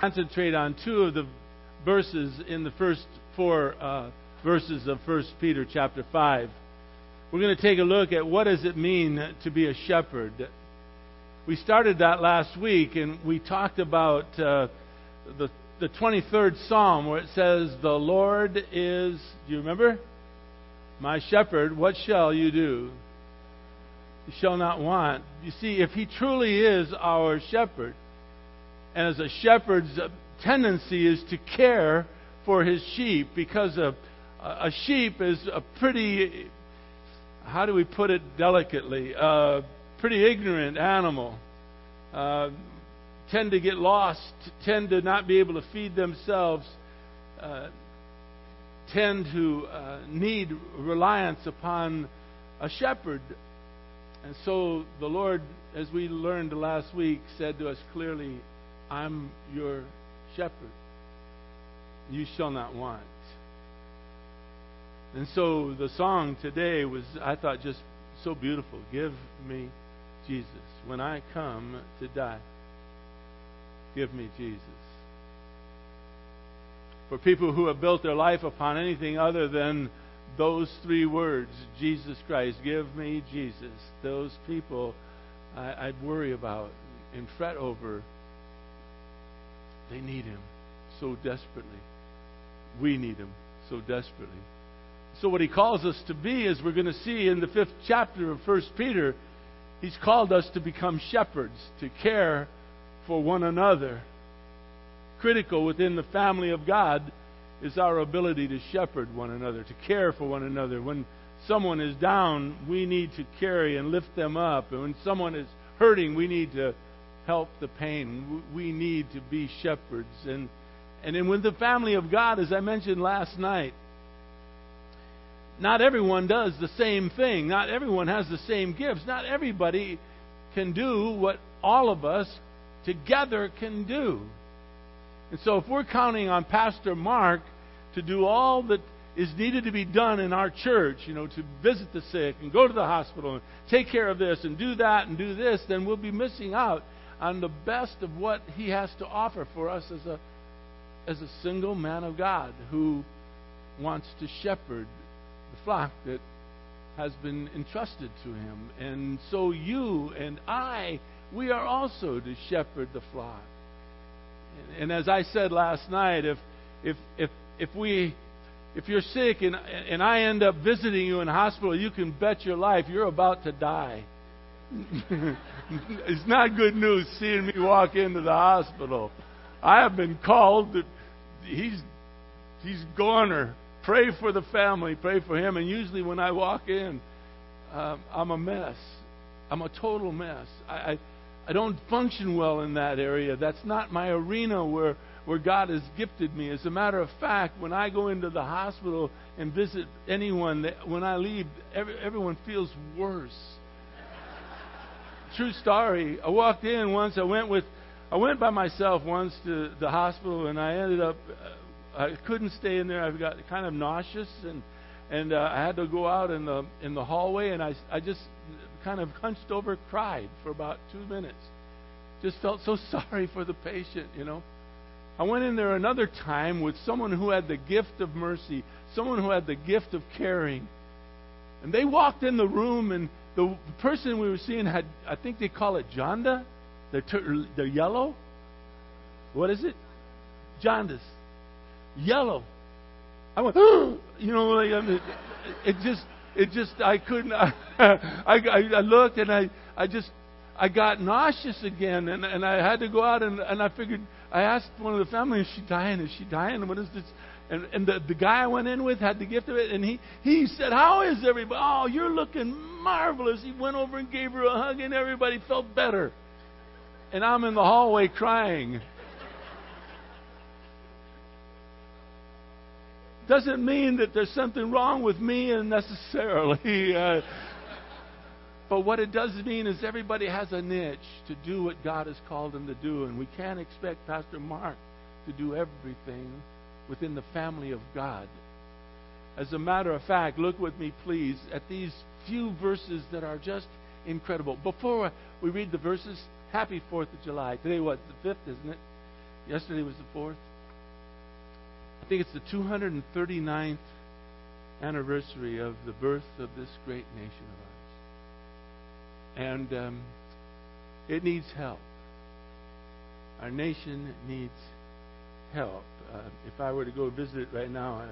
concentrate on two of the verses in the first four uh, verses of 1 Peter chapter 5. We're going to take a look at what does it mean to be a shepherd. We started that last week, and we talked about uh, the the 23rd Psalm where it says, "The Lord is." Do you remember? My shepherd. What shall you do? You shall not want. You see, if He truly is our shepherd, and as a shepherd's tendency is to care for his sheep because a, a sheep is a pretty, how do we put it delicately, a pretty ignorant animal. Uh, tend to get lost, tend to not be able to feed themselves, uh, tend to uh, need reliance upon a shepherd. And so the Lord, as we learned last week, said to us clearly, I'm your shepherd. You shall not want. And so the song today was, I thought, just so beautiful. Give me Jesus. When I come to die, give me Jesus. For people who have built their life upon anything other than those three words, Jesus Christ, give me Jesus, those people I, would worry about and fret over they need him so desperately. We need him so desperately. So, what he calls us to be, as we're going to see in the fifth chapter of First Peter, he's called us to become shepherds, to care for one another. Critical within the family of God is our ability to shepherd one another, to care for one another. When someone is down, we need to carry and lift them up. And when someone is hurting, we need to help the pain. We need to be shepherds. And, and then with the family of God, as I mentioned last night, not everyone does the same thing. Not everyone has the same gifts. Not everybody can do what all of us together can do. And so if we're counting on Pastor Mark to do all that is needed to be done in our church, you know, to visit the sick and go to the hospital and take care of this and do that and do this, then we'll be missing out on the best of what he has to offer for us as a as a single man of God who wants to shepherd the flock that has been entrusted to him. And so you and I, we are also to shepherd the flock. And, and as I said last night, if if if if we if you're sick and and I end up visiting you in hospital, you can bet your life you're about to die. it's not good news seeing me walk into the hospital. I have been called that he's he's goner. Pray for the family, pray for him. And usually when I walk in, um, I'm a mess. I'm a total mess. I, I I don't function well in that area. That's not my arena where where God has gifted me. As a matter of fact, when I go into the hospital and visit anyone, when I leave, every, everyone feels worse true story. I walked in once. I went with, I went by myself once to the hospital, and I ended up, uh, I couldn't stay in there. I got kind of nauseous, and and uh, I had to go out in the in the hallway, and I I just kind of hunched over, cried for about two minutes. Just felt so sorry for the patient, you know. I went in there another time with someone who had the gift of mercy, someone who had the gift of caring. And they walked in the room and the person we were seeing had, I think they call it Jonda. They're, ter- they're yellow. What is it? Jaundice. Yellow. I went, you know, like, I mean, it just, it just, I couldn't, I, I, I looked and I, I just, I got nauseous again and, and I had to go out and, and I figured, I asked one of the family, is she dying? Is she dying? What is this? And, and the, the guy I went in with had the gift of it, and he, he said, How is everybody? Oh, you're looking marvelous. He went over and gave her a hug, and everybody felt better. And I'm in the hallway crying. Doesn't mean that there's something wrong with me necessarily. Uh, but what it does mean is everybody has a niche to do what God has called them to do, and we can't expect Pastor Mark to do everything within the family of God. As a matter of fact, look with me, please, at these few verses that are just incredible. Before we read the verses, happy 4th of July. Today, what? The 5th, isn't it? Yesterday was the 4th. I think it's the 239th anniversary of the birth of this great nation of ours. And um, it needs help. Our nation needs help. Uh, if I were to go visit it right now,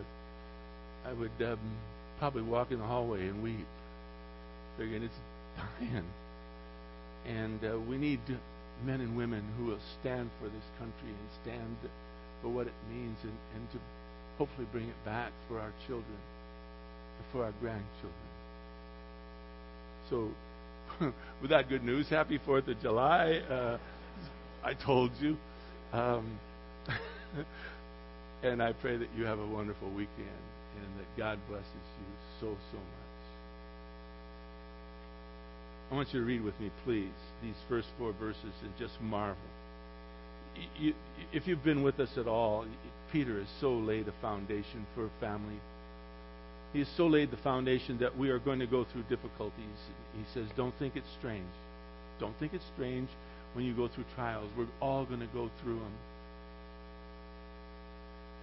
I, I would um, probably walk in the hallway and weep, figuring it's dying. And uh, we need men and women who will stand for this country and stand for what it means and, and to hopefully bring it back for our children and for our grandchildren. So, with that good news, happy 4th of July. Uh, I told you. Um, and I pray that you have a wonderful weekend and that God blesses you so, so much. I want you to read with me, please, these first four verses and just marvel. You, if you've been with us at all, Peter has so laid a foundation for family. He has so laid the foundation that we are going to go through difficulties. He says, Don't think it's strange. Don't think it's strange when you go through trials. We're all going to go through them.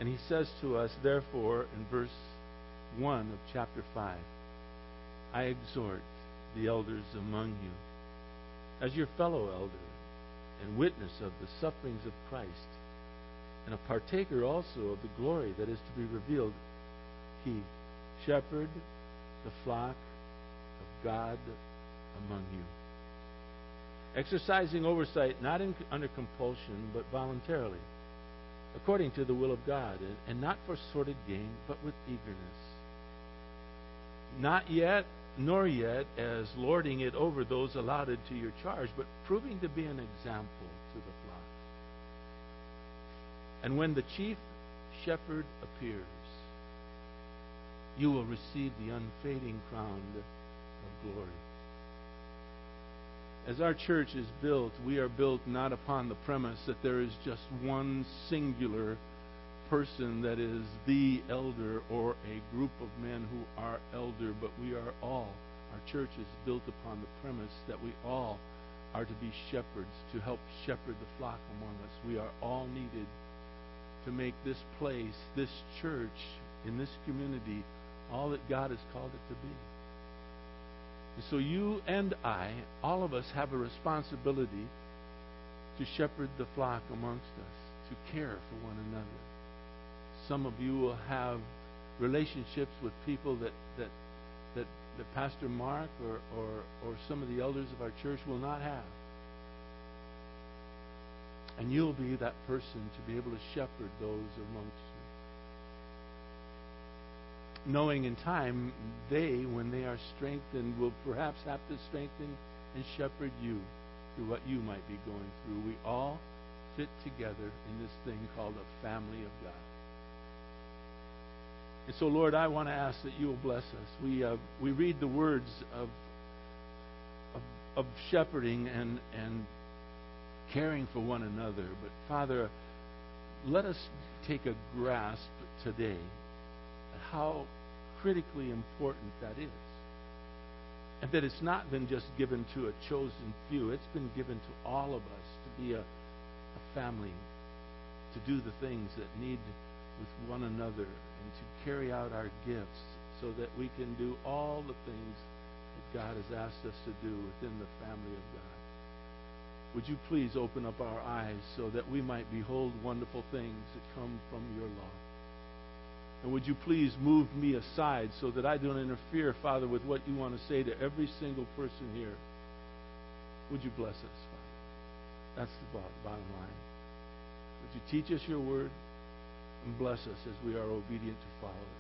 And he says to us, therefore, in verse 1 of chapter 5, I exhort the elders among you, as your fellow elder and witness of the sufferings of Christ, and a partaker also of the glory that is to be revealed, he shepherd the flock of God among you, exercising oversight not in, under compulsion, but voluntarily, according to the will of God, and, not for sordid gain, but with eagerness. Not yet nor yet as lording it over those allotted to your charge, but proving to be an example to the flock. And when the chief shepherd appears, you will receive the unfading crown of glory. As our church is built, we are built not upon the premise that there is just one singular person that is the elder or a group of men who are elder, but we are all, our church is built upon the premise that we all are to be shepherds, to help shepherd the flock among us. We are all needed to make this place, this church, in this community, all that God has called it to be. So you and I, all of us, have a responsibility to shepherd the flock amongst us, to care for one another. Some of you will have relationships with people that, that, that, that Pastor Mark or, or, or some of the elders of our church will not have. And you'll be that person to be able to shepherd those amongst. Knowing in time, they, when they are strengthened, will perhaps have to strengthen and shepherd you through what you might be going through. We all fit together in this thing called a family of God. And so, Lord, I want to ask that you will bless us. We, uh, we read the words of, of, of shepherding and, and caring for one another. But, Father, let us take a grasp today at how critically important that is. And that it's not been just given to a chosen few, it's been given to all of us to be a, a family, to do the things that need with one another and to carry out our gifts so that we can do all the things that God has asked us to do within the family of God. Would you please open up our eyes so that we might behold wonderful things that come from your law? And would you please move me aside so that I don't interfere, Father, with what you want to say to every single person here? Would you bless us, Father? That's the bottom line. Would you teach us your word? and bless us as we are obedient to follow it.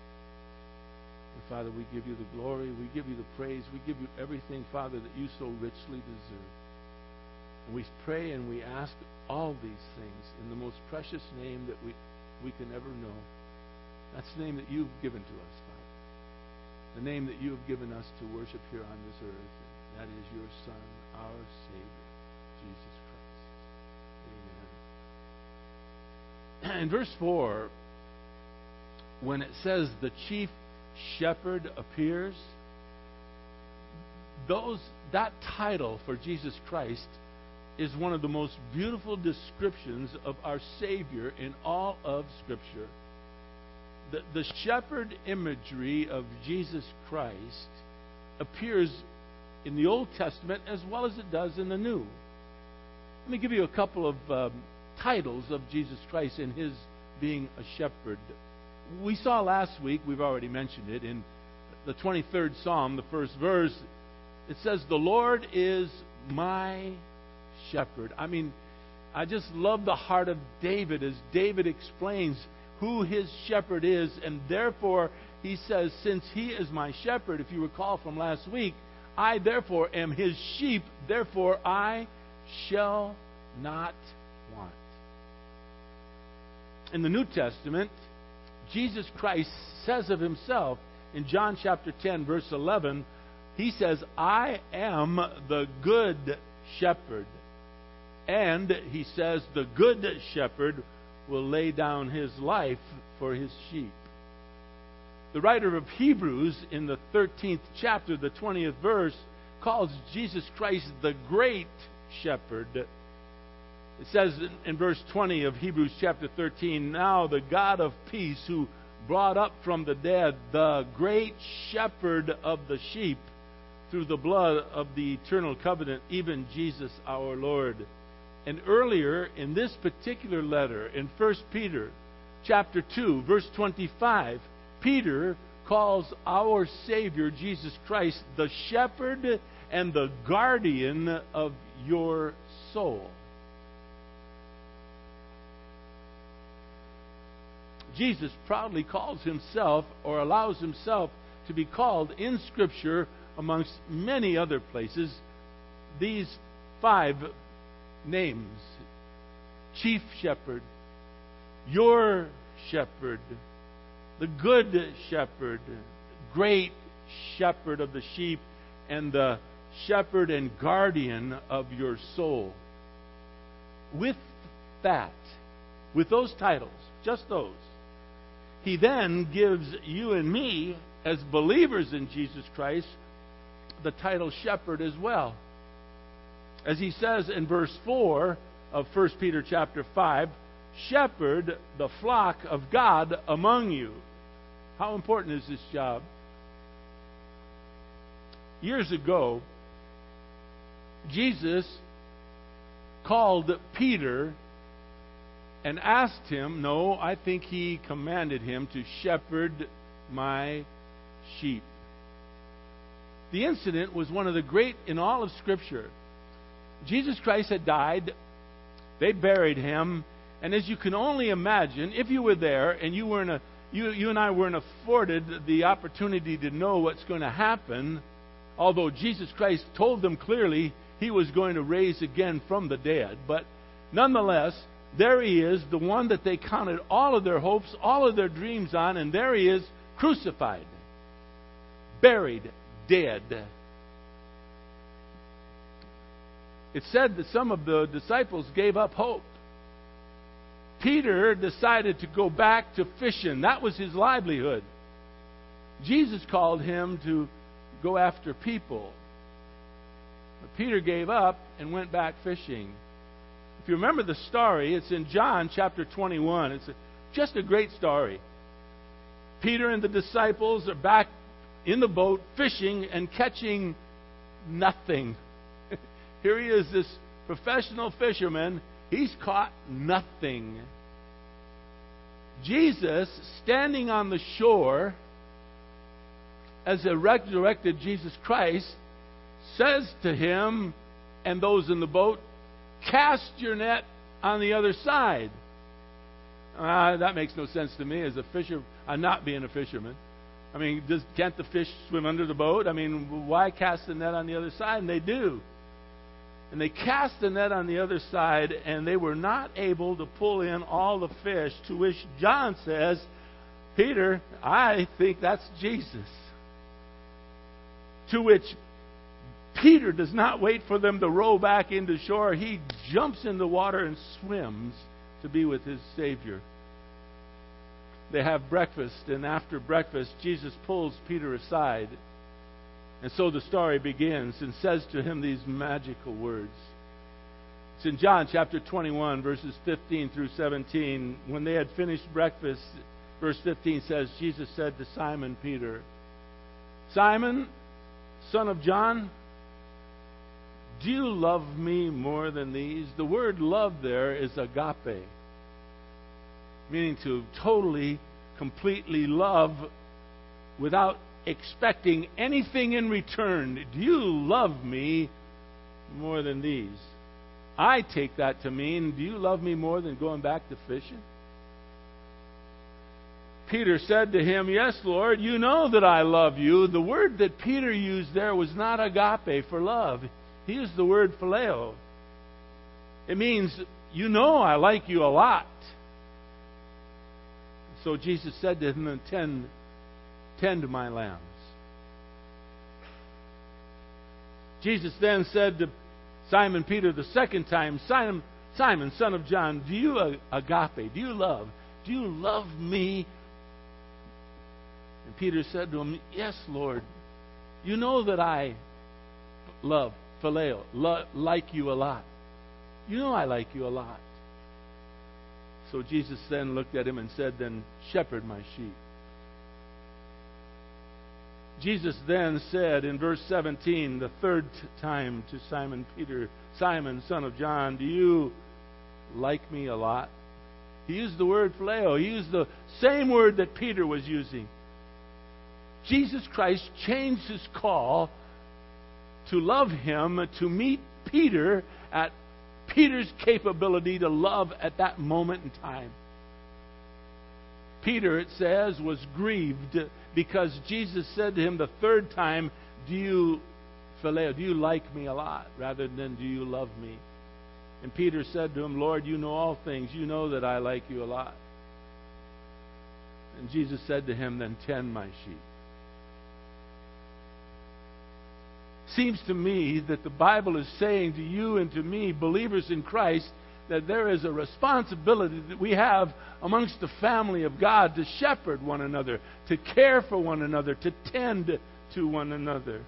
And Father, we give you the glory, we give you the praise, we give you everything, Father, that you so richly deserve. And we pray and we ask all these things in the most precious name that we, we can ever know. That's the name that you've given to us, Father. The name that you have given us to worship here on this earth. That is your Son, our Savior, Jesus Christ. Amen. in verse 4, when it says the chief shepherd appears, those that title for Jesus Christ is one of the most beautiful descriptions of our Savior in all of Scripture. The, the shepherd imagery of Jesus Christ appears in the Old Testament as well as it does in the New. Let me give you a couple of um, titles of Jesus Christ in his being a shepherd. We saw last week, we've already mentioned it, in the 23rd Psalm, the first verse, it says, The Lord is my shepherd. I mean, I just love the heart of David as David explains who his shepherd is, and therefore he says, Since he is my shepherd, if you recall from last week, I therefore am his sheep, therefore I shall not want. In the New Testament, Jesus Christ says of himself in John chapter 10, verse 11, he says, I am the good shepherd. And he says, the good shepherd will lay down his life for his sheep. The writer of Hebrews in the 13th chapter, the 20th verse, calls Jesus Christ the great shepherd. It says in verse 20 of Hebrews chapter 13, Now the God of peace, who brought up from the dead the great shepherd of the sheep through the blood of the eternal covenant, even Jesus our Lord. And earlier in this particular letter, in 1 Peter chapter 2, verse 25, Peter calls our Savior Jesus Christ the shepherd and the guardian of your soul. Jesus proudly calls himself or allows himself to be called in Scripture, amongst many other places, these five names Chief Shepherd, Your Shepherd, the Good Shepherd, Great Shepherd of the sheep, and the Shepherd and Guardian of your soul. With that, with those titles, just those, he then gives you and me, as believers in Jesus Christ, the title shepherd as well. As he says in verse 4 of 1 Peter chapter 5, shepherd the flock of God among you. How important is this job? Years ago, Jesus called Peter and asked him, no, I think he commanded him to shepherd my sheep. The incident was one of the great in all of Scripture. Jesus Christ had died, they buried him, and as you can only imagine, if you were there and you weren't a, you, you and I weren't afforded the opportunity to know what's going to happen, although Jesus Christ told them clearly he was going to raise again from the dead, but nonetheless, there he is, the one that they counted all of their hopes, all of their dreams on, and there he is, crucified, buried, dead. It said that some of the disciples gave up hope. Peter decided to go back to fishing. That was his livelihood. Jesus called him to go after people. But Peter gave up and went back fishing. If you remember the story, it's in John chapter 21. It's just a great story. Peter and the disciples are back in the boat fishing and catching nothing. Here he is, this professional fisherman. He's caught nothing. Jesus, standing on the shore, as a resurrected Jesus Christ, says to him and those in the boat, Cast your net on the other side. Uh, that makes no sense to me as a fisher. I'm not being a fisherman. I mean, does, can't the fish swim under the boat? I mean, why cast the net on the other side? And they do. And they cast the net on the other side, and they were not able to pull in all the fish. To which John says, Peter, I think that's Jesus. To which Peter does not wait for them to row back into shore. He jumps in the water and swims to be with his Savior. They have breakfast, and after breakfast, Jesus pulls Peter aside. And so the story begins and says to him these magical words It's in John chapter 21, verses 15 through 17. When they had finished breakfast, verse 15 says, Jesus said to Simon Peter, Simon, son of John, do you love me more than these? The word love there is agape, meaning to totally, completely love without expecting anything in return. Do you love me more than these? I take that to mean, do you love me more than going back to fishing? Peter said to him, Yes, Lord, you know that I love you. The word that Peter used there was not agape for love. He used the word phileo. It means, you know I like you a lot. So Jesus said to him, tend, tend my lambs. Jesus then said to Simon Peter the second time, Simon, Simon, son of John, do you uh, agape? Do you love? Do you love me? And Peter said to him, Yes, Lord. You know that I love phileo, lo- like you a lot. You know I like you a lot. So Jesus then looked at him and said, Then shepherd my sheep. Jesus then said in verse 17, the third time to Simon Peter, Simon, son of John, do you like me a lot? He used the word phileo. He used the same word that Peter was using. Jesus Christ changed his call to love him, to meet Peter at Peter's capability to love at that moment in time. Peter, it says, was grieved because Jesus said to him the third time, Do you, phileo, do you like me a lot rather than do you love me? And Peter said to him, Lord, you know all things. You know that I like you a lot. And Jesus said to him, Then tend my sheep. seems to me that the Bible is saying to you and to me, believers in Christ, that there is a responsibility that we have amongst the family of God to shepherd one another, to care for one another, to tend to one another.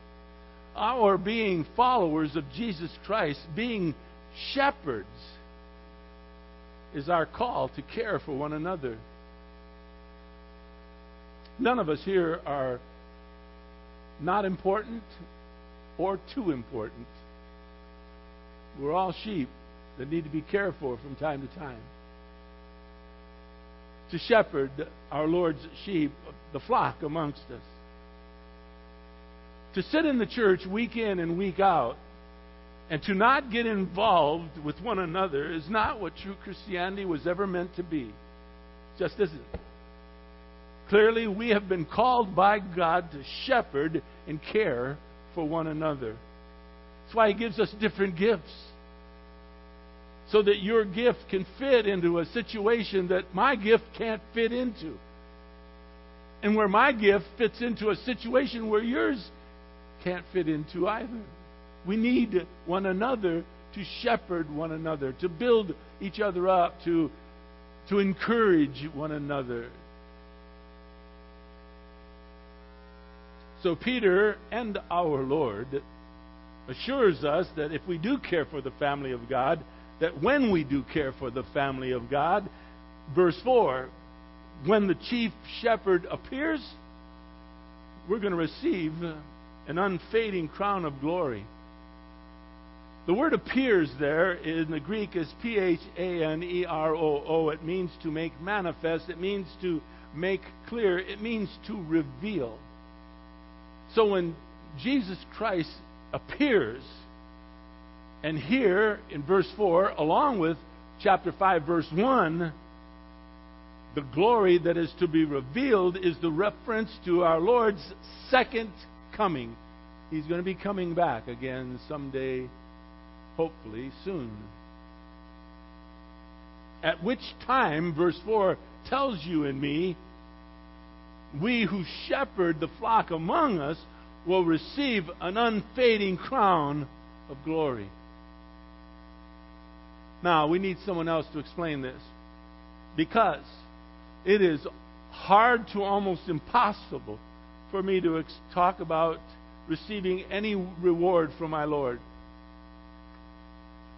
Our being followers of Jesus Christ, being shepherds, is our call to care for one another. None of us here are not important or too important. We're all sheep that need to be cared for from time to time. To shepherd our Lord's sheep, the flock amongst us. To sit in the church week in and week out and to not get involved with one another is not what true Christianity was ever meant to be. Just isn't. Clearly, we have been called by God to shepherd and care for one another. That's why He gives us different gifts. So that your gift can fit into a situation that my gift can't fit into. And where my gift fits into a situation where yours can't fit into either. We need one another to shepherd one another, to build each other up, to, to encourage one another, So Peter and our Lord assures us that if we do care for the family of God, that when we do care for the family of God, verse 4, when the chief shepherd appears, we're going to receive an unfading crown of glory. The word appears there in the Greek is P H A N E R O O. It means to make manifest, it means to make clear, it means to reveal. So when Jesus Christ appears, and here in verse 4, along with chapter 5, verse 1, the glory that is to be revealed is the reference to our Lord's second coming. He's going to be coming back again someday, hopefully soon. At which time, verse 4 tells you and me, we who shepherd the flock among us will receive an unfading crown of glory. Now, we need someone else to explain this. Because it is hard to almost impossible for me to ex- talk about receiving any reward from my Lord.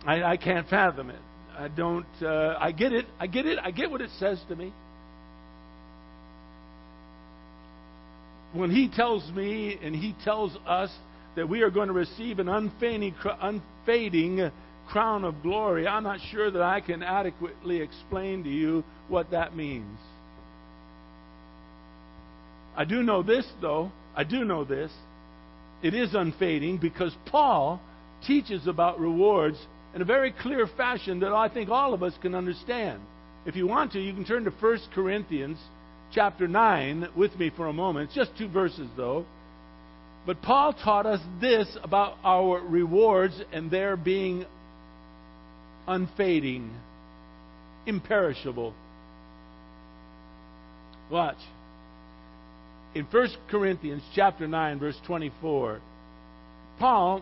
I, I can't fathom it. I don't. Uh, I get it. I get it. I get what it says to me. When he tells me and he tells us that we are going to receive an unfading, unfading crown of glory, I'm not sure that I can adequately explain to you what that means. I do know this, though. I do know this. It is unfading because Paul teaches about rewards in a very clear fashion that I think all of us can understand. If you want to, you can turn to 1 Corinthians chapter 9 with me for a moment. It's just two verses, though. But Paul taught us this about our rewards and their being unfading, imperishable. Watch. In 1 Corinthians chapter 9 verse 24, Paul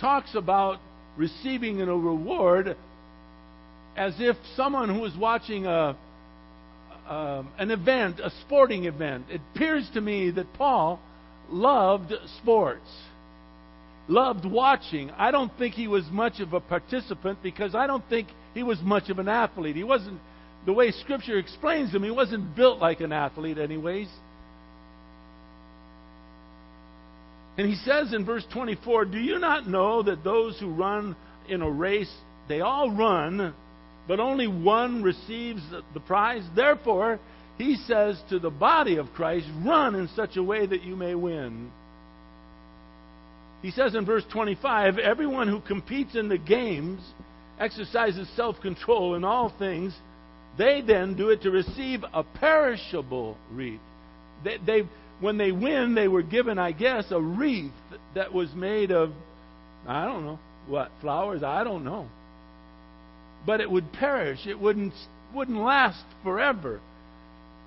talks about receiving a reward as if someone who is watching a, um, an event, a sporting event. It appears to me that Paul loved sports, loved watching. I don't think he was much of a participant because I don't think he was much of an athlete. He wasn't, the way Scripture explains him, he wasn't built like an athlete, anyways. And he says in verse 24, Do you not know that those who run in a race, they all run, but only one receives the prize? Therefore, he says to the body of Christ, Run in such a way that you may win. He says in verse 25, Everyone who competes in the games exercises self control in all things. They then do it to receive a perishable wreath. They, they when they win, they were given, I guess, a wreath that was made of, I don't know, what, flowers? I don't know. But it would perish. It wouldn't, wouldn't last forever.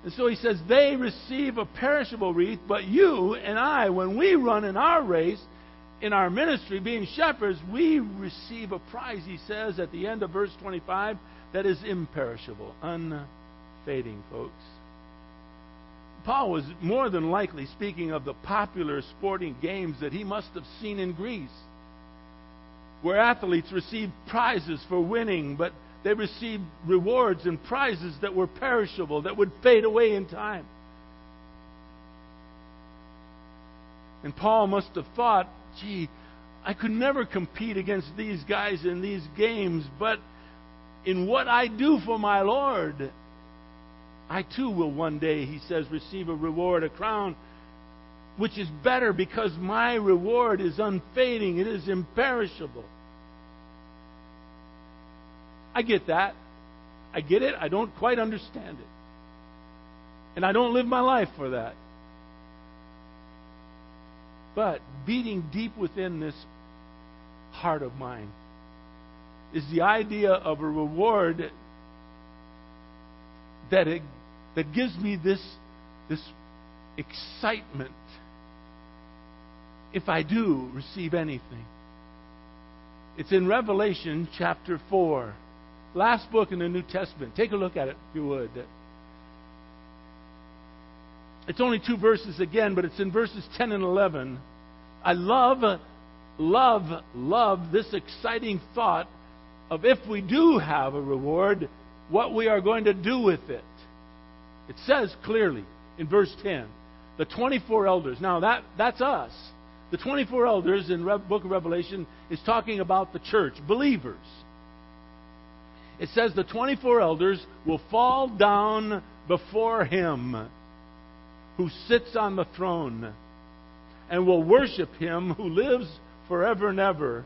And so he says, they receive a perishable wreath, but you and I, when we run in our race, in our ministry, being shepherds, we receive a prize, he says at the end of verse 25, that is imperishable, unfading, folks. Paul was more than likely speaking of the popular sporting games that he must have seen in Greece, where athletes received prizes for winning, but they received rewards and prizes that were perishable, that would fade away in time. And Paul must have thought, gee, I could never compete against these guys in these games, but in what I do for my Lord, I too will one day, he says, receive a reward, a crown, which is better because my reward is unfading, it is imperishable. I get that. I get it. I don't quite understand it. And I don't live my life for that. But beating deep within this heart of mine is the idea of a reward that it that gives me this, this excitement if I do receive anything. It's in Revelation chapter 4, last book in the New Testament. Take a look at it if you would. It's only two verses again, but it's in verses 10 and 11. I love, love, love this exciting thought of if we do have a reward, what we are going to do with it. It says clearly in verse 10 the 24 elders. Now, that, that's us. The 24 elders in the book of Revelation is talking about the church, believers. It says the 24 elders will fall down before him who sits on the throne and will worship him who lives forever and ever.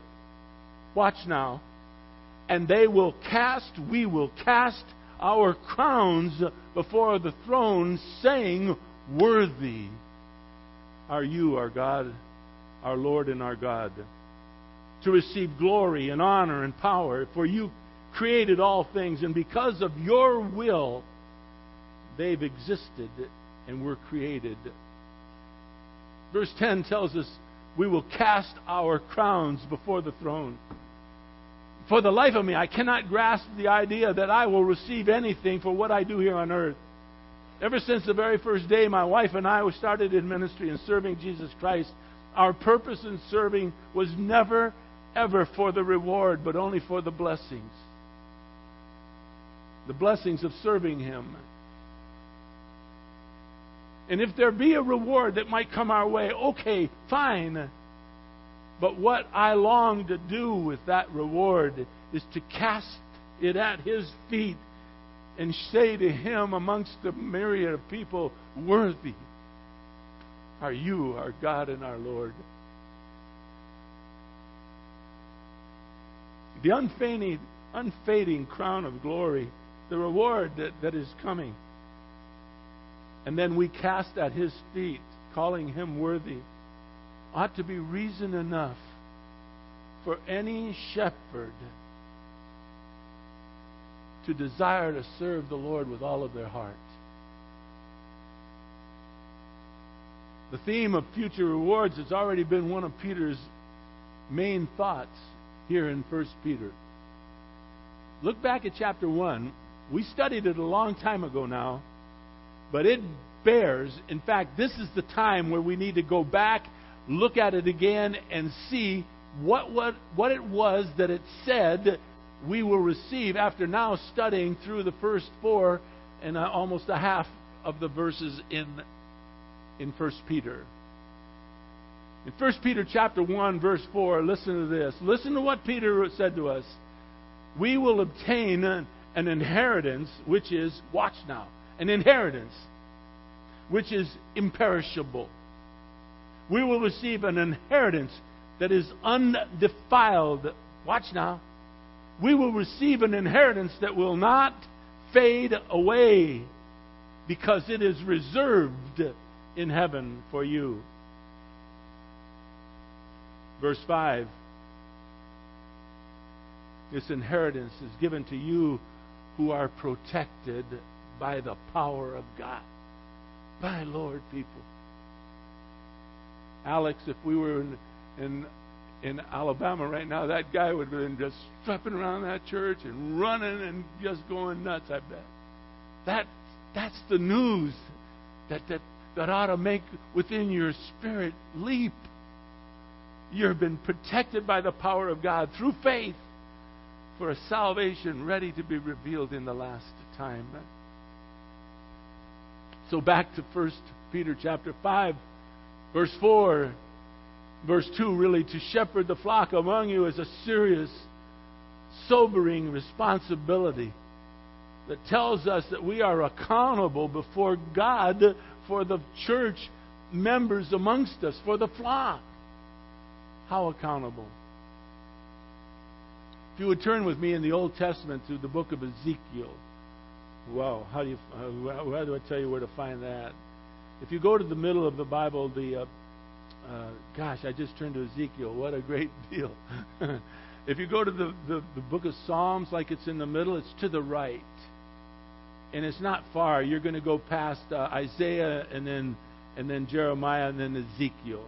Watch now. And they will cast, we will cast our crowns before the throne, saying, Worthy are you, our God, our Lord and our God, to receive glory and honor and power, for you created all things, and because of your will, they've existed and were created. Verse 10 tells us, We will cast our crowns before the throne for the life of me, I cannot grasp the idea that I will receive anything for what I do here on earth. Ever since the very first day my wife and I started in ministry and serving Jesus Christ, our purpose in serving was never ever for the reward, but only for the blessings. The blessings of serving Him. And if there be a reward that might come our way, okay, fine. But what I long to do with that reward is to cast it at His feet and say to Him amongst the myriad of people, Worthy are you, our God and our Lord. The unfading, unfading crown of glory, the reward that, that is coming. And then we cast at His feet, calling Him worthy, ought to be reason enough for any shepherd to desire to serve the Lord with all of their heart. The theme of future rewards has already been one of Peter's main thoughts here in 1 Peter. Look back at chapter 1. We studied it a long time ago now, but it bears, in fact, this is the time where we need to go back, look at it again, and see what, what, what it was that it said we will receive after now studying through the first four and uh, almost a half of the verses in in 1 Peter. In 1 Peter chapter 1 verse 4, listen to this. Listen to what Peter said to us. We will obtain an inheritance which is watch now, an inheritance which is imperishable. We will receive an inheritance that is undefiled. Watch now we will receive an inheritance that will not fade away because it is reserved in heaven for you. Verse 5 This inheritance is given to you who are protected by the power of God. My Lord, people. Alex, if we were in, in in Alabama right now, that guy would have been just strapping around that church and running and just going nuts, I bet. That, that's the news that, that, that ought to make within your spirit leap. You've been protected by the power of God through faith for a salvation ready to be revealed in the last time. So back to 1 Peter chapter 5, verse 4 verse 2 really to shepherd the flock among you is a serious, sobering responsibility that tells us that we are accountable before God for the church members amongst us, for the flock. How accountable? If you would turn with me in the Old Testament to the book of Ezekiel. Wow, how do you, how do I tell you where to find that? If you go to the middle of the Bible, the uh, uh, gosh, I just turned to Ezekiel. What a great deal. if you go to the, the, the book of Psalms, like it's in the middle, it's to the right. And it's not far. You're going to go past uh, Isaiah and then, and then Jeremiah and then Ezekiel.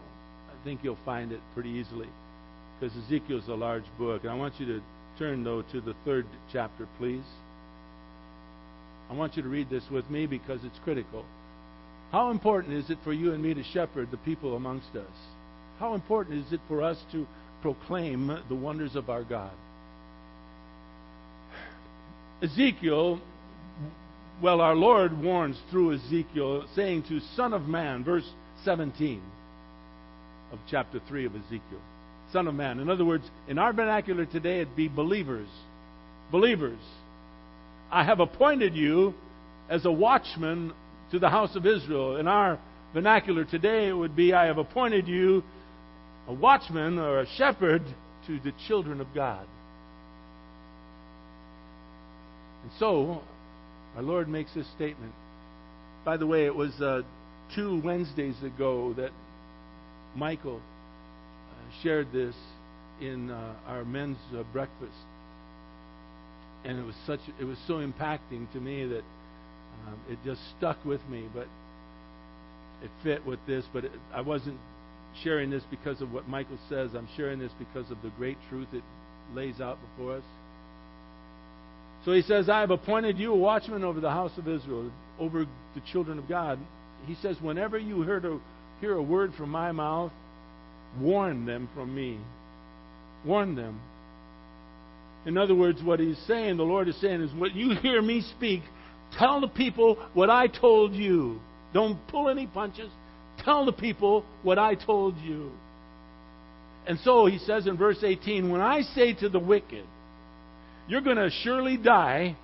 I think you'll find it pretty easily because Ezekiel's a large book. And I want you to turn, though, to the third chapter, please. I want you to read this with me because it's critical. How important is it for you and me to shepherd the people amongst us? How important is it for us to proclaim the wonders of our God? Ezekiel, well, our Lord warns through Ezekiel, saying to Son of Man, verse 17 of chapter 3 of Ezekiel. Son of Man. In other words, in our vernacular today, it'd be believers. Believers. I have appointed you as a watchman to the house of Israel. In our vernacular today, it would be I have appointed you a watchman or a shepherd to the children of God. And so, our Lord makes this statement. By the way, it was uh, two Wednesdays ago that Michael uh, shared this in uh, our men's uh, breakfast, and it was such it was so impacting to me that um, it just stuck with me, but it fit with this. But it, I wasn't sharing this because of what Michael says. I'm sharing this because of the great truth it lays out before us. So he says, I have appointed you a watchman over the house of Israel, over the children of God. He says, whenever you hear a, hear a word from my mouth, warn them from me. Warn them. In other words, what he's saying, the Lord is saying, is what you hear me speak, tell the people what I told you. Don't pull any punches. Tell the people what I told you. And so he says in verse 18, When I say to the wicked, You're going to surely die,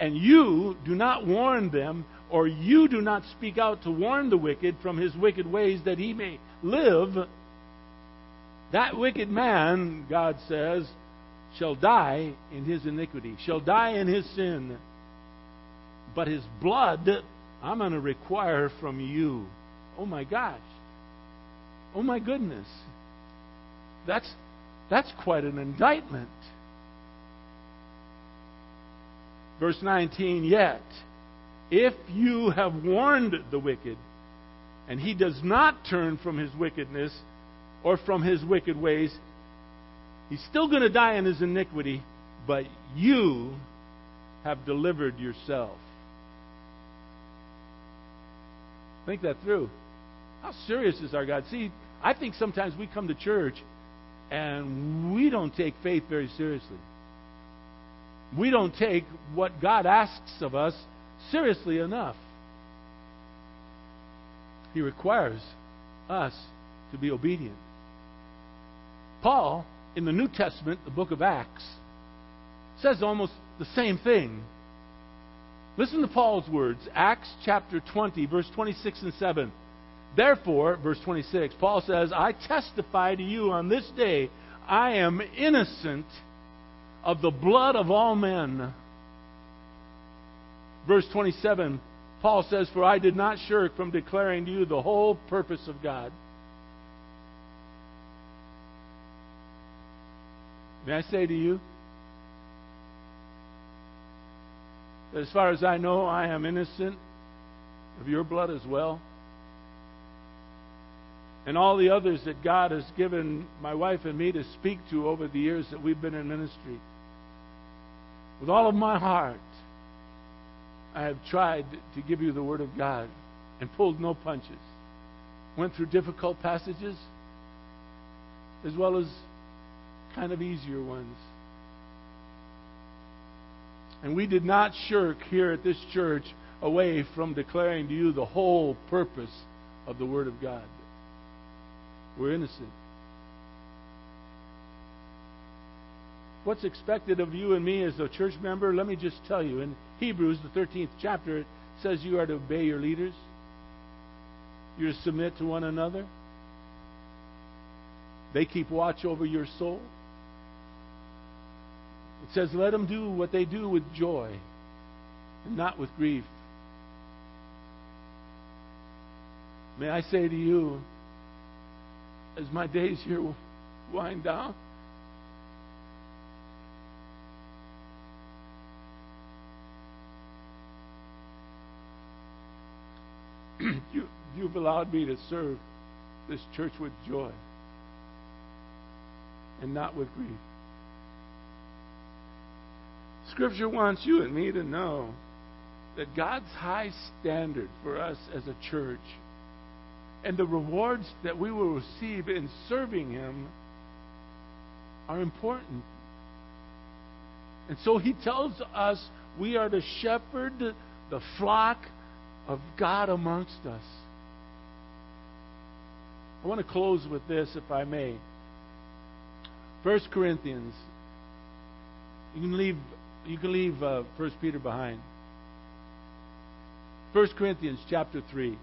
and you do not warn them, or you do not speak out to warn the wicked from his wicked ways that he may live, that wicked man, God says, shall die in his iniquity, shall die in his sin. But his blood I'm going to require from you. Oh my gosh. Oh my goodness. That's, that's quite an indictment. Verse 19, yet, if you have warned the wicked, and he does not turn from his wickedness or from his wicked ways, he's still going to die in his iniquity, but you have delivered yourself. Think that through. How serious is our God? See, I think sometimes we come to church and we don't take faith very seriously. We don't take what God asks of us seriously enough. He requires us to be obedient. Paul, in the New Testament, the book of Acts, says almost the same thing. Listen to Paul's words, Acts chapter 20, verse 26 and 7. Therefore, verse 26, Paul says, I testify to you on this day, I am innocent of the blood of all men. Verse 27, Paul says, For I did not shirk from declaring to you the whole purpose of God. May I say to you that as far as I know, I am innocent of your blood as well? and all the others that God has given my wife and me to speak to over the years that we've been in ministry. With all of my heart, I have tried to give you the Word of God and pulled no punches. Went through difficult passages as well as kind of easier ones. And we did not shirk here at this church away from declaring to you the whole purpose of the Word of God. We're innocent. What's expected of you and me as a church member? Let me just tell you. In Hebrews, the 13th chapter, it says you are to obey your leaders, you're to submit to one another. They keep watch over your soul. It says, let them do what they do with joy and not with grief. May I say to you, as my days here wind down. you, you've allowed me to serve this church with joy and not with grief. Scripture wants you and me to know that God's high standard for us as a church and the rewards that we will receive in serving Him are important. And so He tells us we are to shepherd the flock of God amongst us. I want to close with this, if I may. First Corinthians. You can leave. You can leave uh, First Peter behind. First Corinthians chapter three.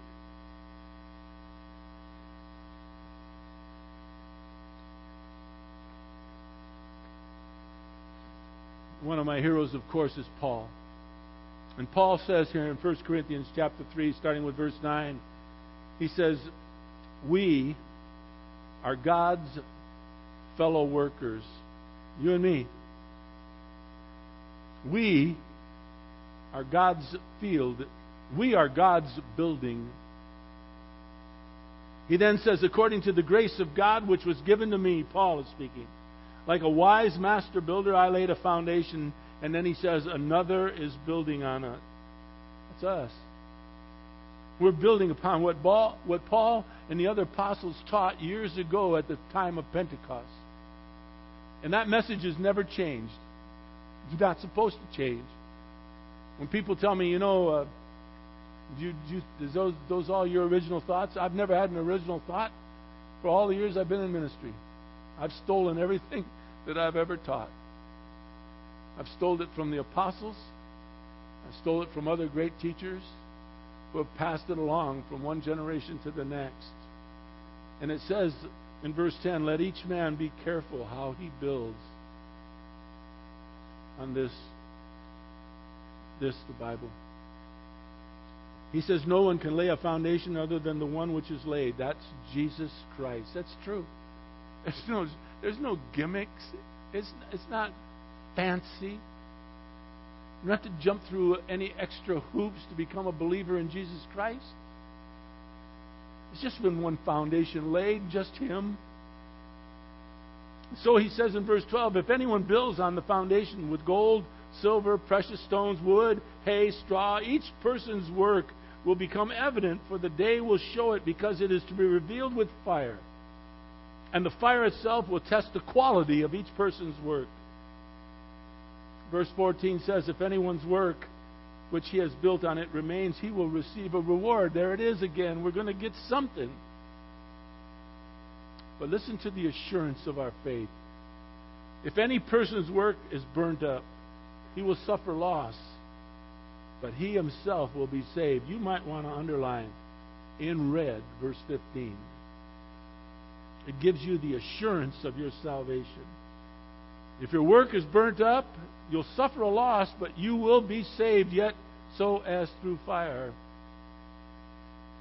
one of my heroes, of course, is Paul. And Paul says here in 1 Corinthians chapter 3, starting with verse 9, he says, We are God's fellow workers. You and me. We are God's field. We are God's building. He then says, according to the grace of God which was given to me, Paul is speaking. Like a wise master builder, I laid a foundation, and then he says, another is building on it. That's us. We're building upon what Paul, what Paul and the other apostles taught years ago at the time of Pentecost. And that message has never changed. It's not supposed to change. When people tell me, you know, uh, you, you, is those, those all your original thoughts? I've never had an original thought for all the years I've been in ministry. I've stolen everything that I've ever taught. I've stolen it from the apostles. I stole it from other great teachers who have passed it along from one generation to the next. And it says in verse 10 let each man be careful how he builds on this this the bible. He says no one can lay a foundation other than the one which is laid. That's jesus christ. That's true. There's no there's no gimmicks. It's it's not fancy. You don't have to jump through any extra hoops to become a believer in jesus christ. It's just been one foundation laid, just Him. So he says in verse 12 if anyone builds on the foundation with gold, silver, precious stones, wood, hay, straw, each person's work will become evident, for the day will show it, because it is to be revealed with fire. And the fire itself will test the quality of each person's work. Verse 14 says, If anyone's work which he has built on it remains, he will receive a reward. There it is again. We're going to get something. But listen to the assurance of our faith. If any person's work is burnt up, he will suffer loss, but he himself will be saved. You might want to underline in red, verse 15. It gives you the assurance of your salvation. If your work is burnt up, you'll suffer a loss, but you will be saved, yet so as through fire.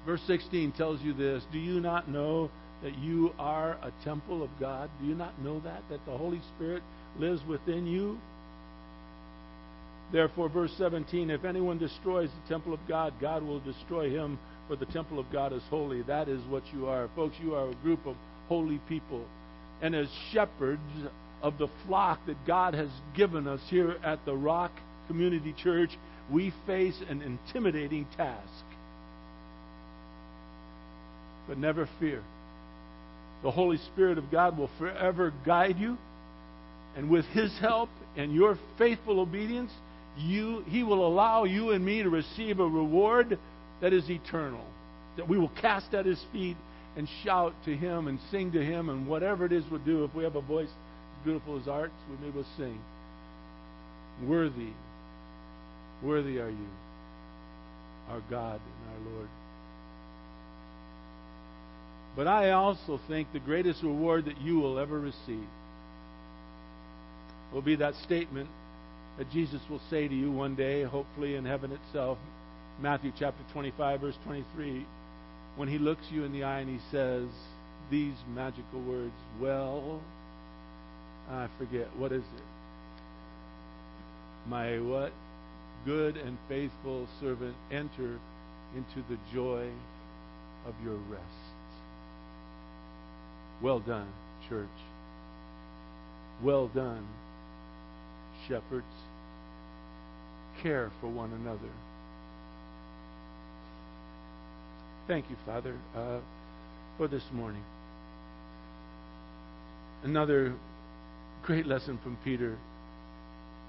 Verse 16 tells you this Do you not know that you are a temple of God? Do you not know that? That the Holy Spirit lives within you? Therefore, verse 17 If anyone destroys the temple of God, God will destroy him, for the temple of God is holy. That is what you are. Folks, you are a group of holy people. And as shepherds of the flock that God has given us here at the Rock Community Church, we face an intimidating task. But never fear. The Holy Spirit of God will forever guide you. And with His help and your faithful obedience, you, He will allow you and me to receive a reward that is eternal. That we will cast at His feet and shout to Him and sing to Him and whatever it is we'll do. If we have a voice as beautiful as arts, we may well sing. Worthy, worthy are you, our God and our Lord. But I also think the greatest reward that you will ever receive will be that statement that Jesus will say to you one day, hopefully in heaven itself. Matthew chapter 25, verse 23, when he looks you in the eye and he says these magical words, Well, I forget, what is it? My what? Good and faithful servant, enter into the joy of your rest. Well done, church. Well done, shepherds. Care for one another. Thank you, Father, uh, for this morning. Another great lesson from Peter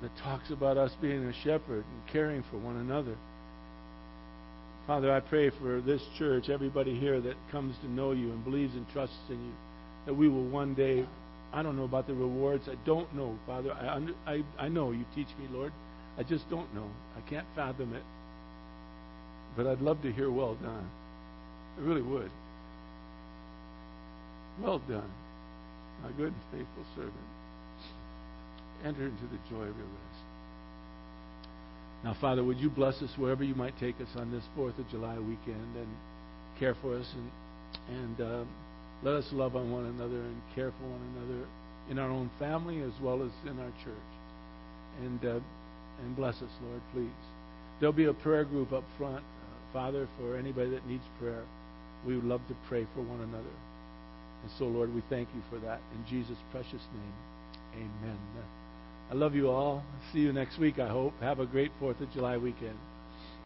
that talks about us being a shepherd and caring for one another. Father, I pray for this church, everybody here that comes to know you and believes and trusts in you, that we will one day, I don't know about the rewards. I don't know, Father. I, under, I, I know you teach me, Lord. I just don't know. I can't fathom it. But I'd love to hear well done. I really would. Well done, my good and faithful servant. Enter into the joy of your rest. Now, Father, would you bless us wherever you might take us on this 4th of July weekend and care for us and, and um, let us love on one another and care for one another in our own family as well as in our church. And, uh, and bless us, Lord, please. There'll be a prayer group up front, uh, Father, for anybody that needs prayer. We would love to pray for one another. And so, Lord, we thank you for that. In Jesus' precious name, amen. I love you all. See you next week, I hope. Have a great 4th of July weekend.